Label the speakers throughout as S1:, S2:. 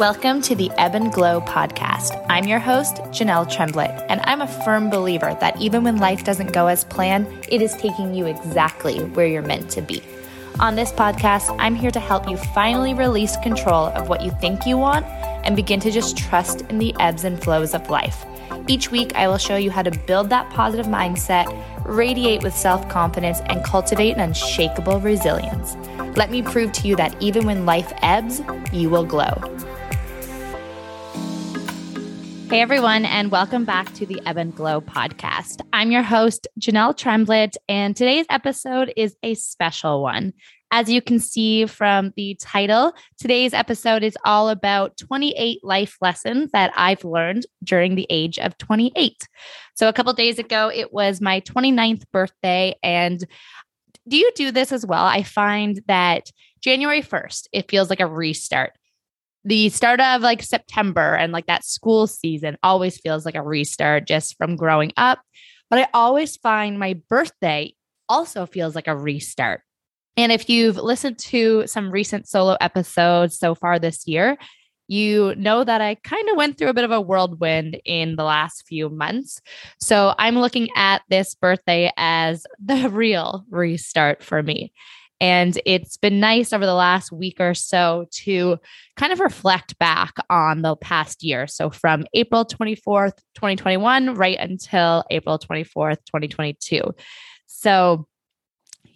S1: Welcome to the Ebb and Glow podcast. I'm your host, Janelle Tremblett, and I'm a firm believer that even when life doesn't go as planned, it is taking you exactly where you're meant to be. On this podcast, I'm here to help you finally release control of what you think you want and begin to just trust in the ebbs and flows of life. Each week, I will show you how to build that positive mindset, radiate with self confidence, and cultivate an unshakable resilience. Let me prove to you that even when life ebbs, you will glow. Hey, everyone, and welcome back to the Ebb and Glow podcast. I'm your host, Janelle Tremblett, and today's episode is a special one. As you can see from the title, today's episode is all about 28 life lessons that I've learned during the age of 28. So, a couple days ago, it was my 29th birthday. And do you do this as well? I find that January 1st, it feels like a restart the start of like September and like that school season always feels like a restart just from growing up. But I always find my birthday also feels like a restart. And if you've listened to some recent solo episodes so far this year, you know that I kind of went through a bit of a whirlwind in the last few months. So I'm looking at this birthday as the real restart for me. And it's been nice over the last week or so to kind of reflect back on the past year. So from April 24th, 2021, right until April 24th, 2022. So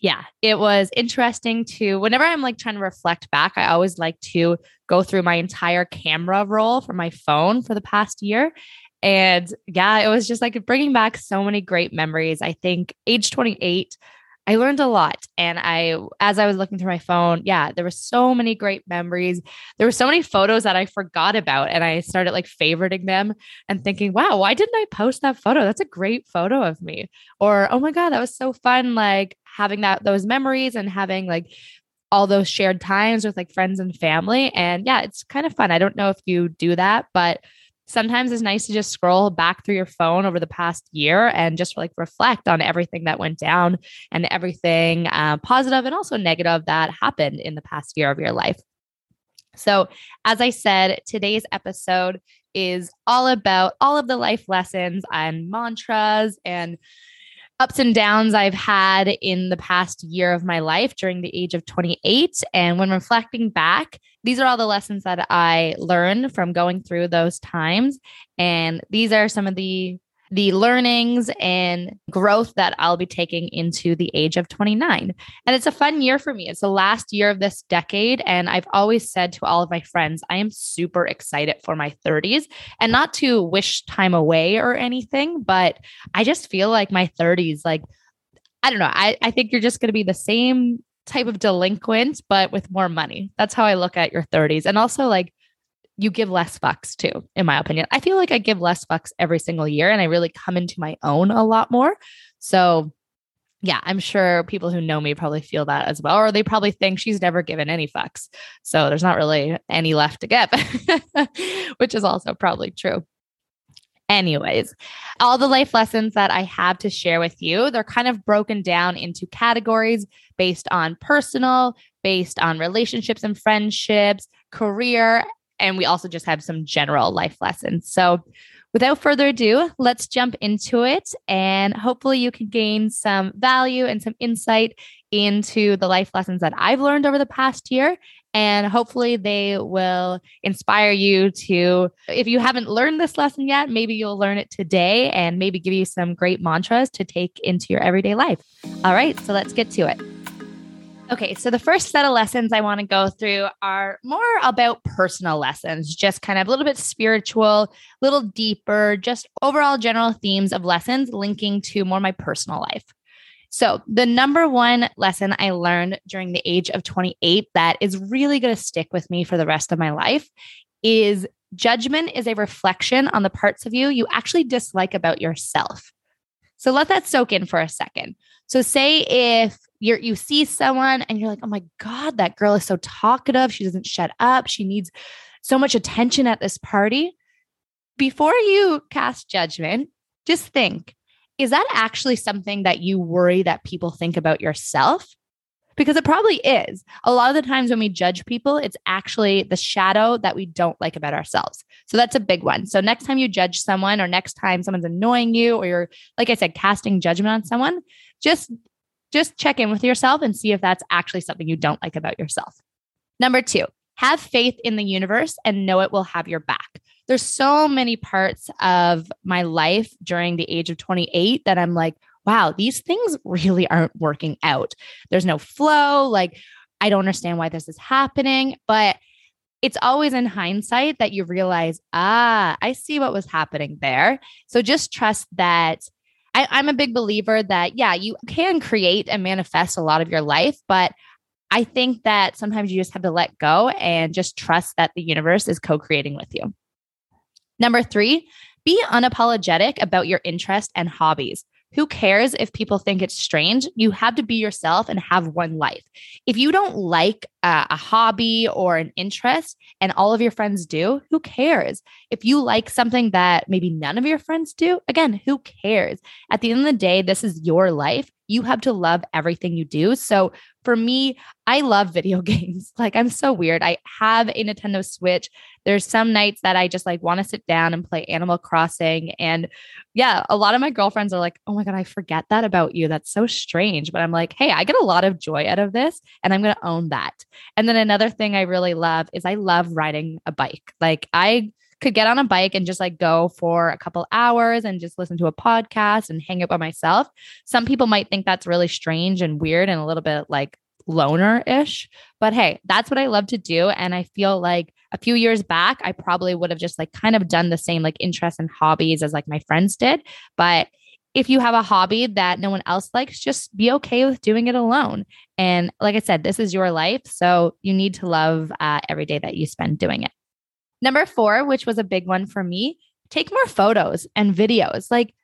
S1: yeah, it was interesting to whenever I'm like trying to reflect back, I always like to go through my entire camera roll for my phone for the past year. And yeah, it was just like bringing back so many great memories. I think age 28 I learned a lot. And I, as I was looking through my phone, yeah, there were so many great memories. There were so many photos that I forgot about. And I started like favoriting them and thinking, wow, why didn't I post that photo? That's a great photo of me. Or, oh my God, that was so fun. Like having that, those memories and having like all those shared times with like friends and family. And yeah, it's kind of fun. I don't know if you do that, but sometimes it's nice to just scroll back through your phone over the past year and just like reflect on everything that went down and everything uh, positive and also negative that happened in the past year of your life. So, as I said, today's episode is all about all of the life lessons and mantras and ups and downs I've had in the past year of my life during the age of 28. And when reflecting back, these are all the lessons that I learned from going through those times. And these are some of the the learnings and growth that I'll be taking into the age of 29. And it's a fun year for me. It's the last year of this decade. And I've always said to all of my friends, I am super excited for my 30s and not to wish time away or anything, but I just feel like my 30s, like, I don't know. I, I think you're just going to be the same type of delinquent, but with more money. That's how I look at your 30s. And also, like, you give less fucks too, in my opinion. I feel like I give less fucks every single year and I really come into my own a lot more. So, yeah, I'm sure people who know me probably feel that as well, or they probably think she's never given any fucks. So there's not really any left to give, which is also probably true. Anyways, all the life lessons that I have to share with you, they're kind of broken down into categories based on personal, based on relationships and friendships, career, and we also just have some general life lessons. So, without further ado, let's jump into it. And hopefully, you can gain some value and some insight into the life lessons that I've learned over the past year. And hopefully, they will inspire you to, if you haven't learned this lesson yet, maybe you'll learn it today and maybe give you some great mantras to take into your everyday life. All right, so let's get to it. Okay, so the first set of lessons I want to go through are more about personal lessons, just kind of a little bit spiritual, a little deeper, just overall general themes of lessons linking to more my personal life. So, the number one lesson I learned during the age of 28 that is really going to stick with me for the rest of my life is judgment is a reflection on the parts of you you actually dislike about yourself. So, let that soak in for a second. So, say if you're you see someone and you're like, oh my God, that girl is so talkative. She doesn't shut up. She needs so much attention at this party. Before you cast judgment, just think, is that actually something that you worry that people think about yourself? because it probably is. A lot of the times when we judge people, it's actually the shadow that we don't like about ourselves. So that's a big one. So next time you judge someone or next time someone's annoying you or you're like I said casting judgment on someone, just just check in with yourself and see if that's actually something you don't like about yourself. Number 2, have faith in the universe and know it will have your back. There's so many parts of my life during the age of 28 that I'm like, wow, these things really aren't working out. There's no flow. Like, I don't understand why this is happening. But it's always in hindsight that you realize, ah, I see what was happening there. So just trust that. I, I'm a big believer that, yeah, you can create and manifest a lot of your life, but I think that sometimes you just have to let go and just trust that the universe is co creating with you. Number three, be unapologetic about your interest and hobbies. Who cares if people think it's strange? You have to be yourself and have one life. If you don't like a, hobby or an interest and all of your friends do, who cares? If you like something that maybe none of your friends do, again, who cares? At the end of the day, this is your life. You have to love everything you do. So for me, I love video games. Like I'm so weird. I have a Nintendo Switch. There's some nights that I just like want to sit down and play Animal Crossing. And yeah, a lot of my girlfriends are like, oh my God, I forget that about you. That's so strange. But I'm like, hey, I get a lot of joy out of this and I'm going to own that. And then another thing I really love is I love riding a bike. Like I could get on a bike and just like go for a couple hours and just listen to a podcast and hang out by myself. Some people might think that's really strange and weird and a little bit like loner ish. But hey, that's what I love to do. And I feel like a few years back, I probably would have just like kind of done the same like interests and hobbies as like my friends did. But if you have a hobby that no one else likes, just be okay with doing it alone. And like I said, this is your life. So you need to love uh, every day that you spend doing it. Number four, which was a big one for me, take more photos and videos. Like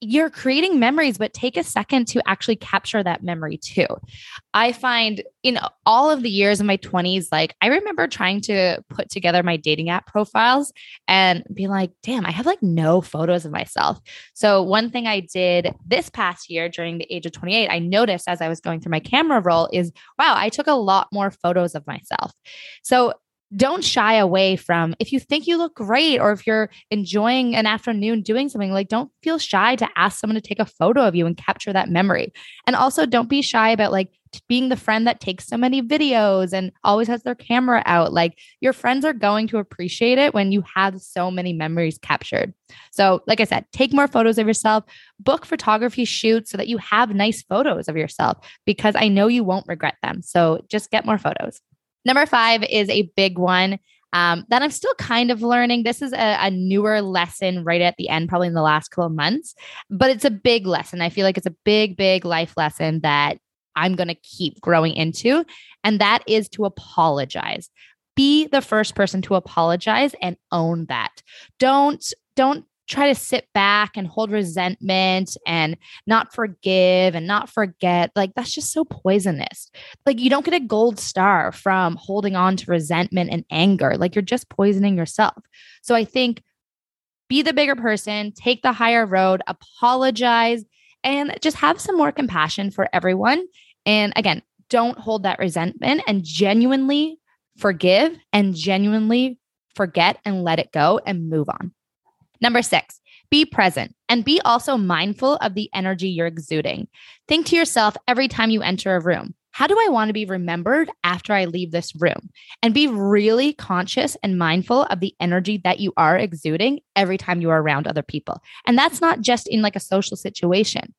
S1: you're creating memories, but take a second to actually capture that memory too. I find in all of the years of my 20s, like I remember trying to put together my dating app profiles and be like, damn, I have like no photos of myself. So, one thing I did this past year during the age of 28, I noticed as I was going through my camera roll is wow, I took a lot more photos of myself. So, don't shy away from if you think you look great or if you're enjoying an afternoon doing something like don't feel shy to ask someone to take a photo of you and capture that memory. And also don't be shy about like being the friend that takes so many videos and always has their camera out. Like your friends are going to appreciate it when you have so many memories captured. So like i said take more photos of yourself. Book photography shoots so that you have nice photos of yourself because i know you won't regret them. So just get more photos Number five is a big one um, that I'm still kind of learning. This is a, a, newer lesson right at the end, probably in the last couple of months, but it's a big lesson. I feel like it's a big, big life lesson that I'm going to keep growing into. And that is to apologize. Be the first person to apologize and own that. Don't don't try to sit back and hold resentment and not forgive and not forget, like that's just so poisonous. Like you don't get a gold star from holding on to resentment and anger. Like you're just poisoning yourself. So I think be the bigger person, take the higher road, apologize, and just have some more compassion for everyone. And again, don't hold that resentment and genuinely forgive and genuinely forget and let it go and move on. Number six, be present and be also mindful of the energy you're exuding. Think to yourself every time you enter a room how do I want to be remembered after I leave this room? And be really conscious and mindful of the energy that you are exuding every time you are around other people. And that's not just in like a social situation.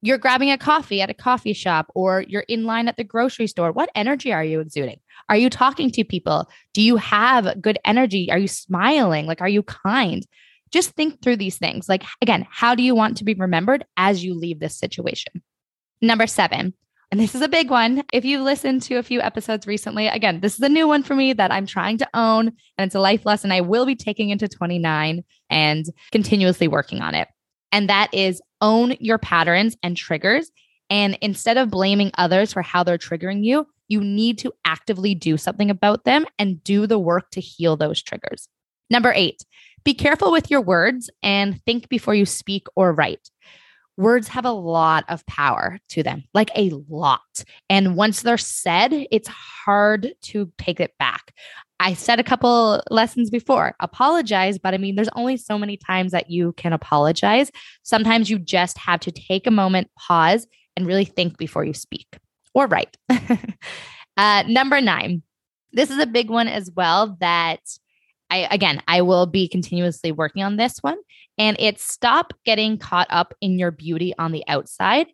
S1: You're grabbing a coffee at a coffee shop or you're in line at the grocery store. What energy are you exuding? Are you talking to people? Do you have good energy? Are you smiling? Like, are you kind? Just think through these things. Like, again, how do you want to be remembered as you leave this situation? Number seven, and this is a big one. If you've listened to a few episodes recently, again, this is a new one for me that I'm trying to own, and it's a life lesson I will be taking into 29 and continuously working on it. And that is own your patterns and triggers. And instead of blaming others for how they're triggering you, you need to actively do something about them and do the work to heal those triggers. Number eight, be careful with your words and think before you speak or write. words have a lot of power to them, like a lot. And once they're said, it's hard to take it back. I said a couple lessons before apologize, but I mean, there's only so many times that you can apologize. Sometimes you just have to take a moment, pause, and really think before you speak or write. uh, number nine, this is a big one as well that I, again, I will be continuously working on this one. And it's stop getting caught up in your beauty on the outside.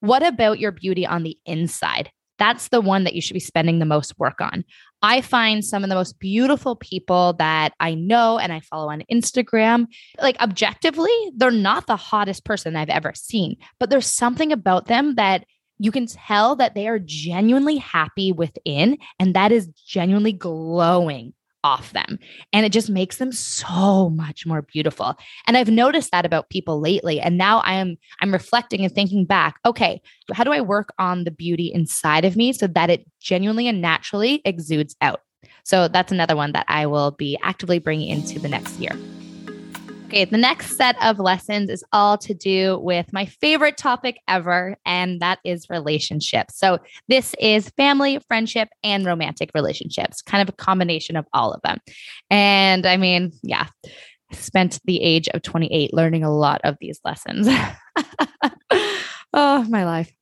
S1: What about your beauty on the inside? That's the one that you should be spending the most work on. I find some of the most beautiful people that I know and I follow on Instagram. Like, objectively, they're not the hottest person I've ever seen, but there's something about them that you can tell that they are genuinely happy within and that is genuinely glowing off them. And it just makes them so much more beautiful. And i've noticed that about people lately. And now i am i'm reflecting and thinking back okay how do i work on the beauty inside of me so that it genuinely and naturally exudes out? So that's another one that i will be actively bringing into the next year Okay, the next set of lessons is all to do with my favorite topic ever, and that is relationships. So, this is family, friendship, and romantic relationships, kind of a combination of all of them. And I mean, yeah, spent the age of 28 learning a lot of these lessons. oh, my life.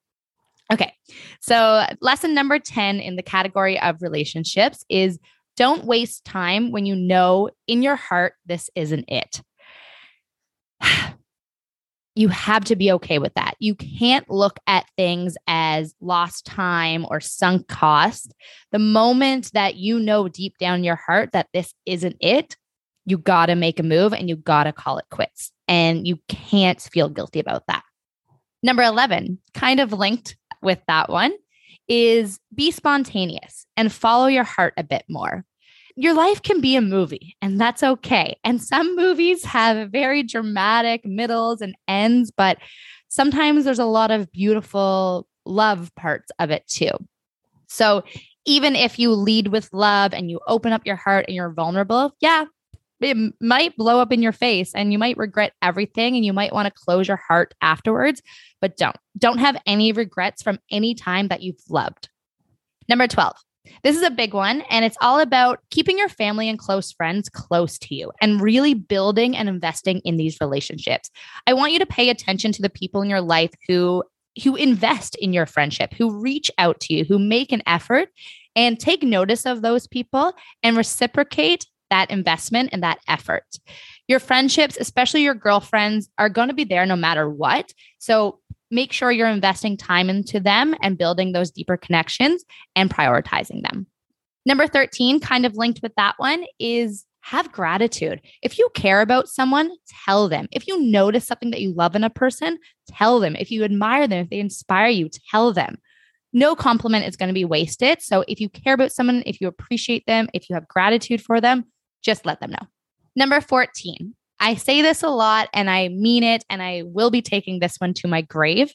S1: Okay, so lesson number 10 in the category of relationships is don't waste time when you know in your heart this isn't it you have to be okay with that. You can't look at things as lost time or sunk cost. The moment that you know deep down your heart that this isn't it, you got to make a move and you got to call it quits. And you can't feel guilty about that. Number 11, kind of linked with that one, is be spontaneous and follow your heart a bit more your life can be a movie, and that's okay. And some movies have very dramatic middles and ends, but sometimes there's a lot of beautiful love parts of it too. So even if you lead with love and you open up your heart and you're vulnerable, yeah, it might blow up in your face and you might regret everything and you might want to close your heart afterwards, but don't. Don't have any regrets from any time that you've loved. Number 12, this is a big one, and it's all about keeping your family and close friends close to you and really building and investing in these relationships. I want you to pay attention to the people in your life who who invest in your friendship, who reach out to you, who make an effort and take notice of those people and reciprocate that investment and that effort. Your friendships, especially your girlfriends, are going to be there no matter what. So make sure you're investing time into them and building those deeper connections and prioritizing them. Number 13, kind of linked with that one, is have gratitude. If you care about someone, tell them. If you notice something that you love in a person, tell them. If you admire them, if they inspire you, tell them. No compliment is going to be wasted. So if you care about someone, if you appreciate them, if you have gratitude for them, just let them know. Number 14, I say this a lot and I mean it, and I will be taking this one to my grave.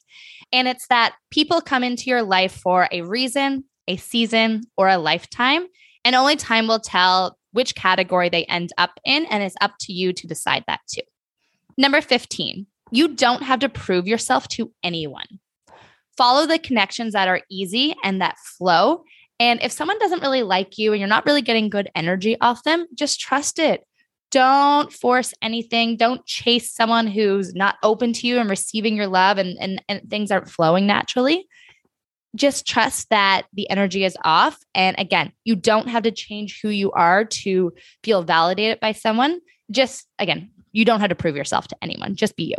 S1: And it's that people come into your life for a reason, a season, or a lifetime. And only time will tell which category they end up in. And it's up to you to decide that too. Number 15, you don't have to prove yourself to anyone. Follow the connections that are easy and that flow. And if someone doesn't really like you and you're not really getting good energy off them, just trust it don't force anything. Don't chase someone who's not open to you and receiving your love and, and, and things aren't flowing naturally. Just trust that the energy is off. And again, you don't have to change who you are to feel validated by someone. Just again, you don't have to prove yourself to anyone. Just be you.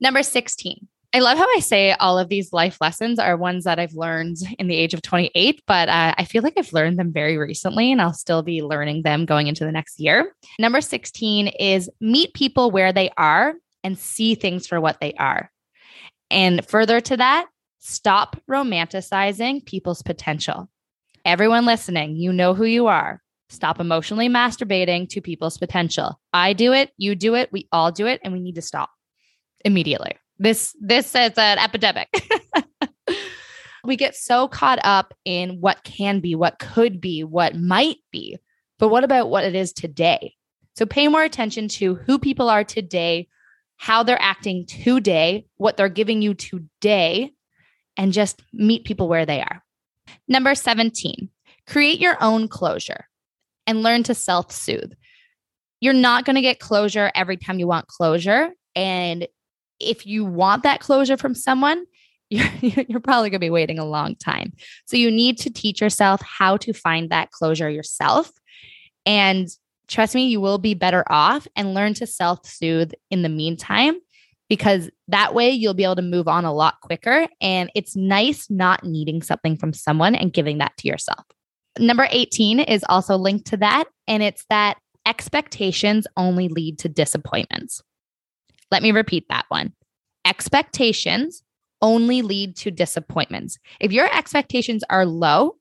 S1: Number 16, I love how I say all of these life lessons are ones that I've learned in the age of 28, but uh, I feel like I've learned them very recently and I'll still be learning them going into the next year. Number 16 is meet people where they are and see things for what they are. And further to that, stop romanticizing people's potential. Everyone listening, you know who you are. Stop emotionally masturbating to people's potential. I do it, you do it, we all do it, and we need to stop immediately. This this is an epidemic. we get so caught up in what can be, what could be, what might be. But what about what it is today? So pay more attention to who people are today, how they're acting today, what they're giving you today, and just meet people where they are. Number 17, create your own closure and learn to self soothe. You're not going to get closure every time you want closure. And if you want that closure from someone, you're, you're probably going to be waiting a long time. So you need to teach yourself how to find that closure yourself. And trust me, you will be better off and learn to self soothe in the meantime, because that way you'll be able to move on a lot quicker. And it's nice not needing something from someone and giving that to yourself. Number 18 is also linked to that. And it's that expectations only lead to disappointments. Let me repeat that one. Expectations only lead to disappointments. If your expectations are low,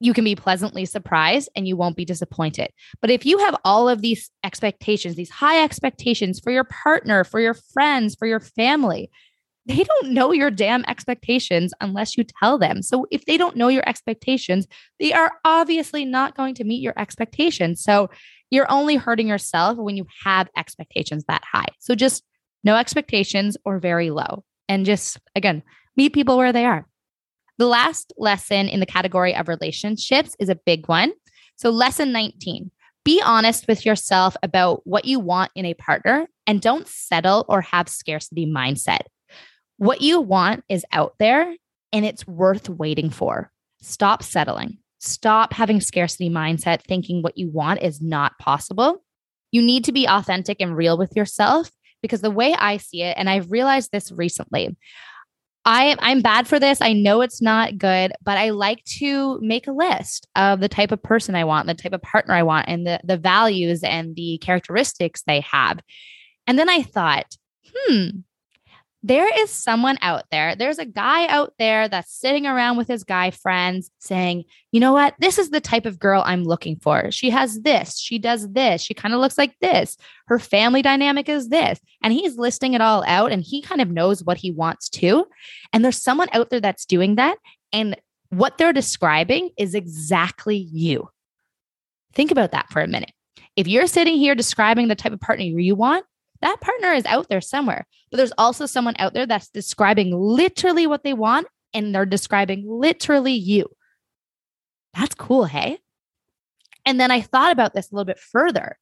S1: you can be pleasantly surprised and you won't be disappointed. But if you have all of these expectations, these high expectations for your partner, for your friends, for your family, they don't know your damn expectations unless you tell them. So if they don't know your expectations, they are obviously not going to meet your expectations. So you're only hurting yourself when you have expectations that high. So just no expectations or very low. And just again, meet people where they are. The last lesson in the category of relationships is a big one. So, lesson 19 be honest with yourself about what you want in a partner and don't settle or have scarcity mindset. What you want is out there and it's worth waiting for. Stop settling. Stop having scarcity mindset, thinking what you want is not possible. You need to be authentic and real with yourself because the way I see it, and I've realized this recently, I, I'm bad for this. I know it's not good, but I like to make a list of the type of person I want, the type of partner I want, and the, the values and the characteristics they have. And then I thought, hmm, there is someone out there, there's a guy out there that's sitting around with his guy friends saying, you know what? This is the type of girl I'm looking for. She has this, she does this, she kind of looks like this. Her family dynamic is this. And he's listing it all out and he kind of knows what he wants to. And there's someone out there that's doing that. And what they're describing is exactly you. Think about that for a minute. If you're sitting here describing the type of partner you want, that partner is out there somewhere. But there's also someone out there that's describing literally what they want and they're describing literally you. That's cool, hey? And then I thought about this a little bit further.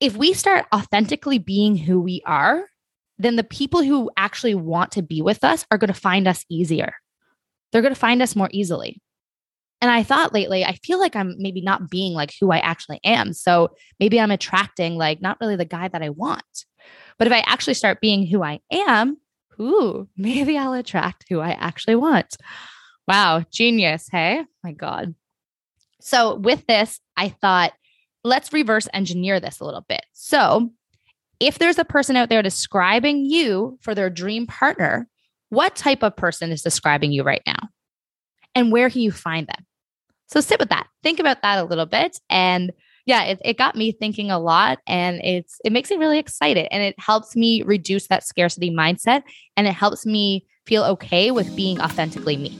S1: If we start authentically being who we are, then the people who actually want to be with us are going to find us easier. They're going to find us more easily. And I thought lately, I feel like I'm maybe not being like who I actually am. So maybe I'm attracting like not really the guy that I want. But if I actually start being who I am, ooh, maybe I'll attract who I actually want. Wow, genius. Hey, my God. So with this, I thought, let's reverse engineer this a little bit. So if there's a person out there describing you for their dream partner, what type of person is describing you right now? And where can you find them? So sit with that. Think about that a little bit and yeah, it, it got me thinking a lot and it's it makes me really excited and it helps me reduce that scarcity mindset and it helps me feel okay with being authentically me.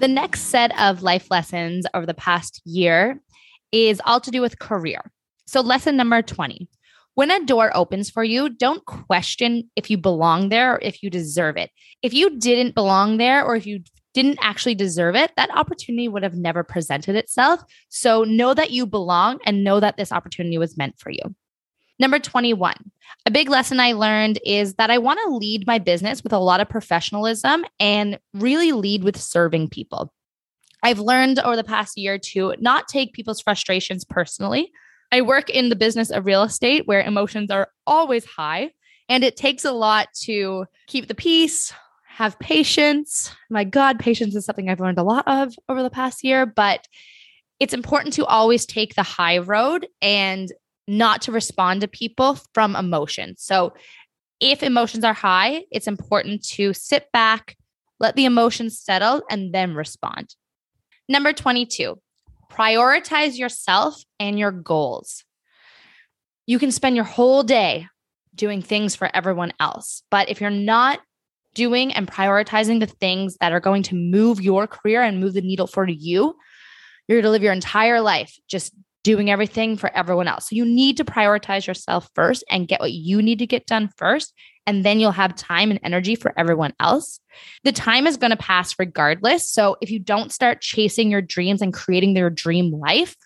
S1: The next set of life lessons over the past year is all to do with career. So lesson number 20. When a door opens for you, don't question if you belong there or if you deserve it. If you didn't belong there or if you didn't actually deserve it, that opportunity would have never presented itself. So know that you belong and know that this opportunity was meant for you. Number 21, a big lesson I learned is that I want to lead my business with a lot of professionalism and really lead with serving people. I've learned over the past year to not take people's frustrations personally. I work in the business of real estate where emotions are always high, and it takes a lot to keep the peace, have patience. My God, patience is something I've learned a lot of over the past year, but it's important to always take the high road and not to respond to people from emotion. So, if emotions are high, it's important to sit back, let the emotions settle, and then respond. Number 22, prioritize yourself and your goals. You can spend your whole day doing things for everyone else, but if you're not doing and prioritizing the things that are going to move your career and move the needle for you, you're going to live your entire life just doing everything for everyone else. So you need to prioritize yourself first and get what you need to get done first. And then you'll have time and energy for everyone else. The time is going to pass regardless. So if you don't start chasing your dreams and creating your dream life,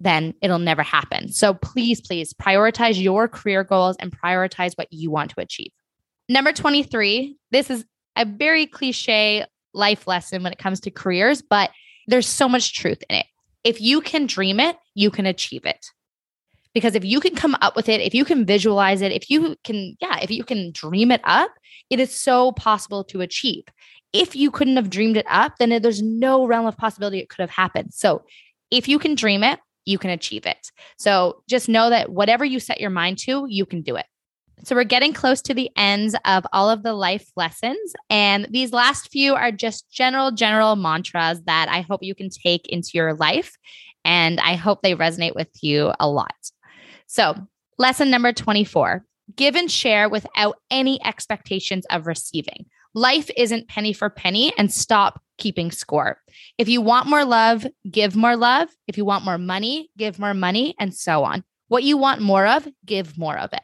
S1: then it'll never happen. So please, please prioritize your career goals and prioritize what you want to achieve. Number 23, this is a very cliche life lesson when it comes to careers, but there's so much truth in it. If you can dream it, you can achieve it. Because if you can come up with it, if you can visualize it, if you can, yeah, if you can dream it up, it is so possible to achieve. If you couldn't have dreamed it up, then there's no realm of possibility it could have happened. So if you can dream it, you can achieve it. So just know that whatever you set your mind to, you can do it. So we're getting close to the ends of all of the life lessons. And these last few are just general, general mantras that I hope you can take into your life. And I hope they resonate with you a lot. So, lesson number 24 give and share without any expectations of receiving. Life isn't penny for penny and stop keeping score. If you want more love, give more love. If you want more money, give more money, and so on. What you want more of, give more of it.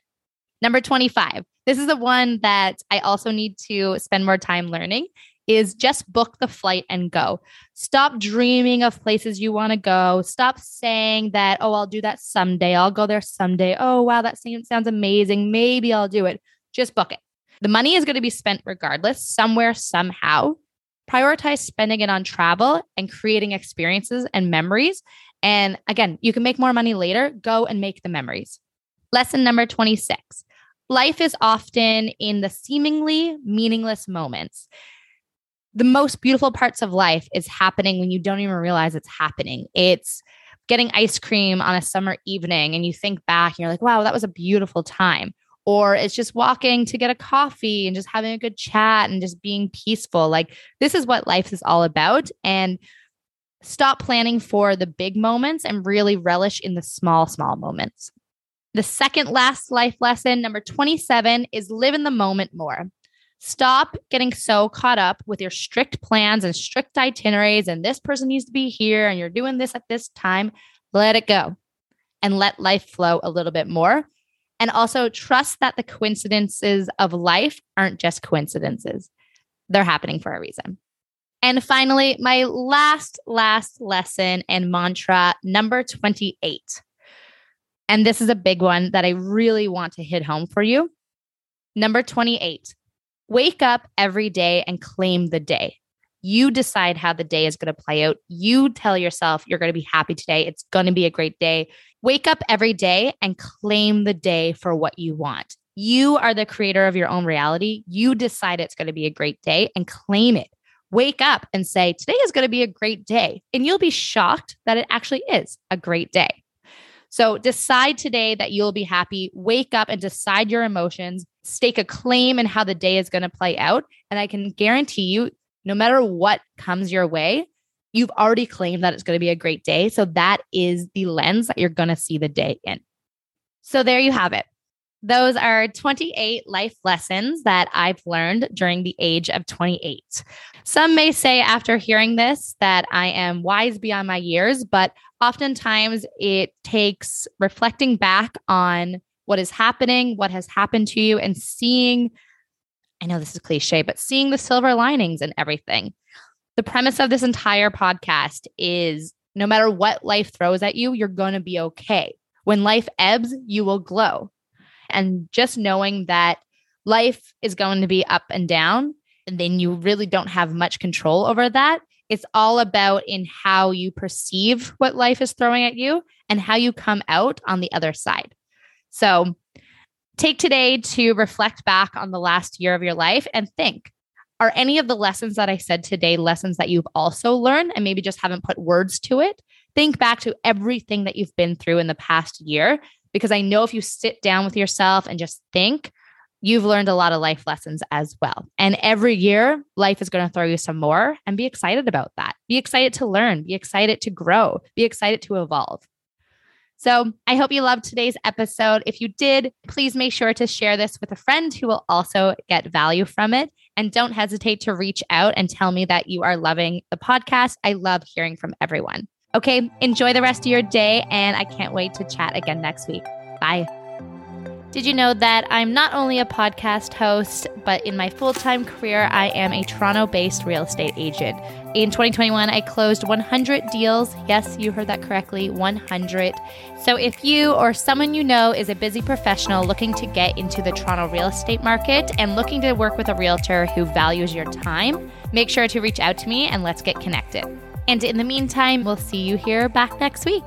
S1: Number 25. This is the one that I also need to spend more time learning is just book the flight and go. Stop dreaming of places you want to go. Stop saying that, oh, I'll do that someday. I'll go there someday. Oh, wow, that sounds amazing. Maybe I'll do it. Just book it. The money is going to be spent regardless, somewhere, somehow. Prioritize spending it on travel and creating experiences and memories. And again, you can make more money later. Go and make the memories. Lesson number 26 Life is often in the seemingly meaningless moments. The most beautiful parts of life is happening when you don't even realize it's happening. It's getting ice cream on a summer evening and you think back and you're like, wow, that was a beautiful time. Or it's just walking to get a coffee and just having a good chat and just being peaceful. Like, this is what life is all about. And stop planning for the big moments and really relish in the small, small moments. The second last life lesson, number 27, is live in the moment more. Stop getting so caught up with your strict plans and strict itineraries, and this person needs to be here, and you're doing this at this time. Let it go and let life flow a little bit more. And also trust that the coincidences of life aren't just coincidences, they're happening for a reason. And finally, my last, last lesson and mantra, number 28 and this is a big one that I really want to hit home for you. Number 28, wake up every day and claim the day. You decide how the day is going to play out. You tell yourself you're going to be happy today. It's going to be a great day. Wake up every day and claim the day for what you want. You are the creator of your own reality. You decide it's going to be a great day and claim it. Wake up and say, Today is going to be a great day. And you'll be shocked that it actually is a great day. So decide today that you'll be happy. Wake up and decide your emotions, stake a claim in how the day is going to play out. And I can guarantee you, no matter what comes your way, you've already claimed that it's going to be a great day. So that is the lens that you're going to see the day in. So there you have it. Those are 28 life lessons that I've learned during the age of 28. Some may say after hearing this that I am wise beyond my years, but oftentimes it takes reflecting back on what is happening, what has happened to you, and seeing I know this is cliche, but seeing the silver linings and everything. The premise of this entire podcast is no matter what life throws at you, you're going to be okay. When life ebbs, you will glow. And just knowing that life is going to be up and down, and then you really don't have much control over that. It's all about in how you perceive what life is throwing at you and how you come out on the other side. So take today to reflect back on the last year of your life and think are any of the lessons that I said today lessons that you've also learned and maybe just haven't put words to it? Think back to everything that you've been through in the past year because I know if you sit down with yourself and just think, you've learned a lot of life lessons as well. And every year, life is going to throw you some more and be excited about that. Be excited to learn, be excited to grow, be excited to evolve. So I hope you loved today's episode. If you did, please make sure to share this with a friend who will also get value from it. And don't hesitate to reach out and tell me that you are loving the podcast. I love hearing from everyone. Okay, enjoy the rest of your day, and I can't wait to chat again next week. Bye. Did you know that I'm not only a podcast host, but in my full time career, I am a Toronto based real estate agent? In 2021, I closed 100 deals. Yes, you heard that correctly 100. So if you or someone you know is a busy professional looking to get into the Toronto real estate market and looking to work with a realtor who values your time, make sure to reach out to me and let's get connected. And in the meantime, we'll see you here back next week.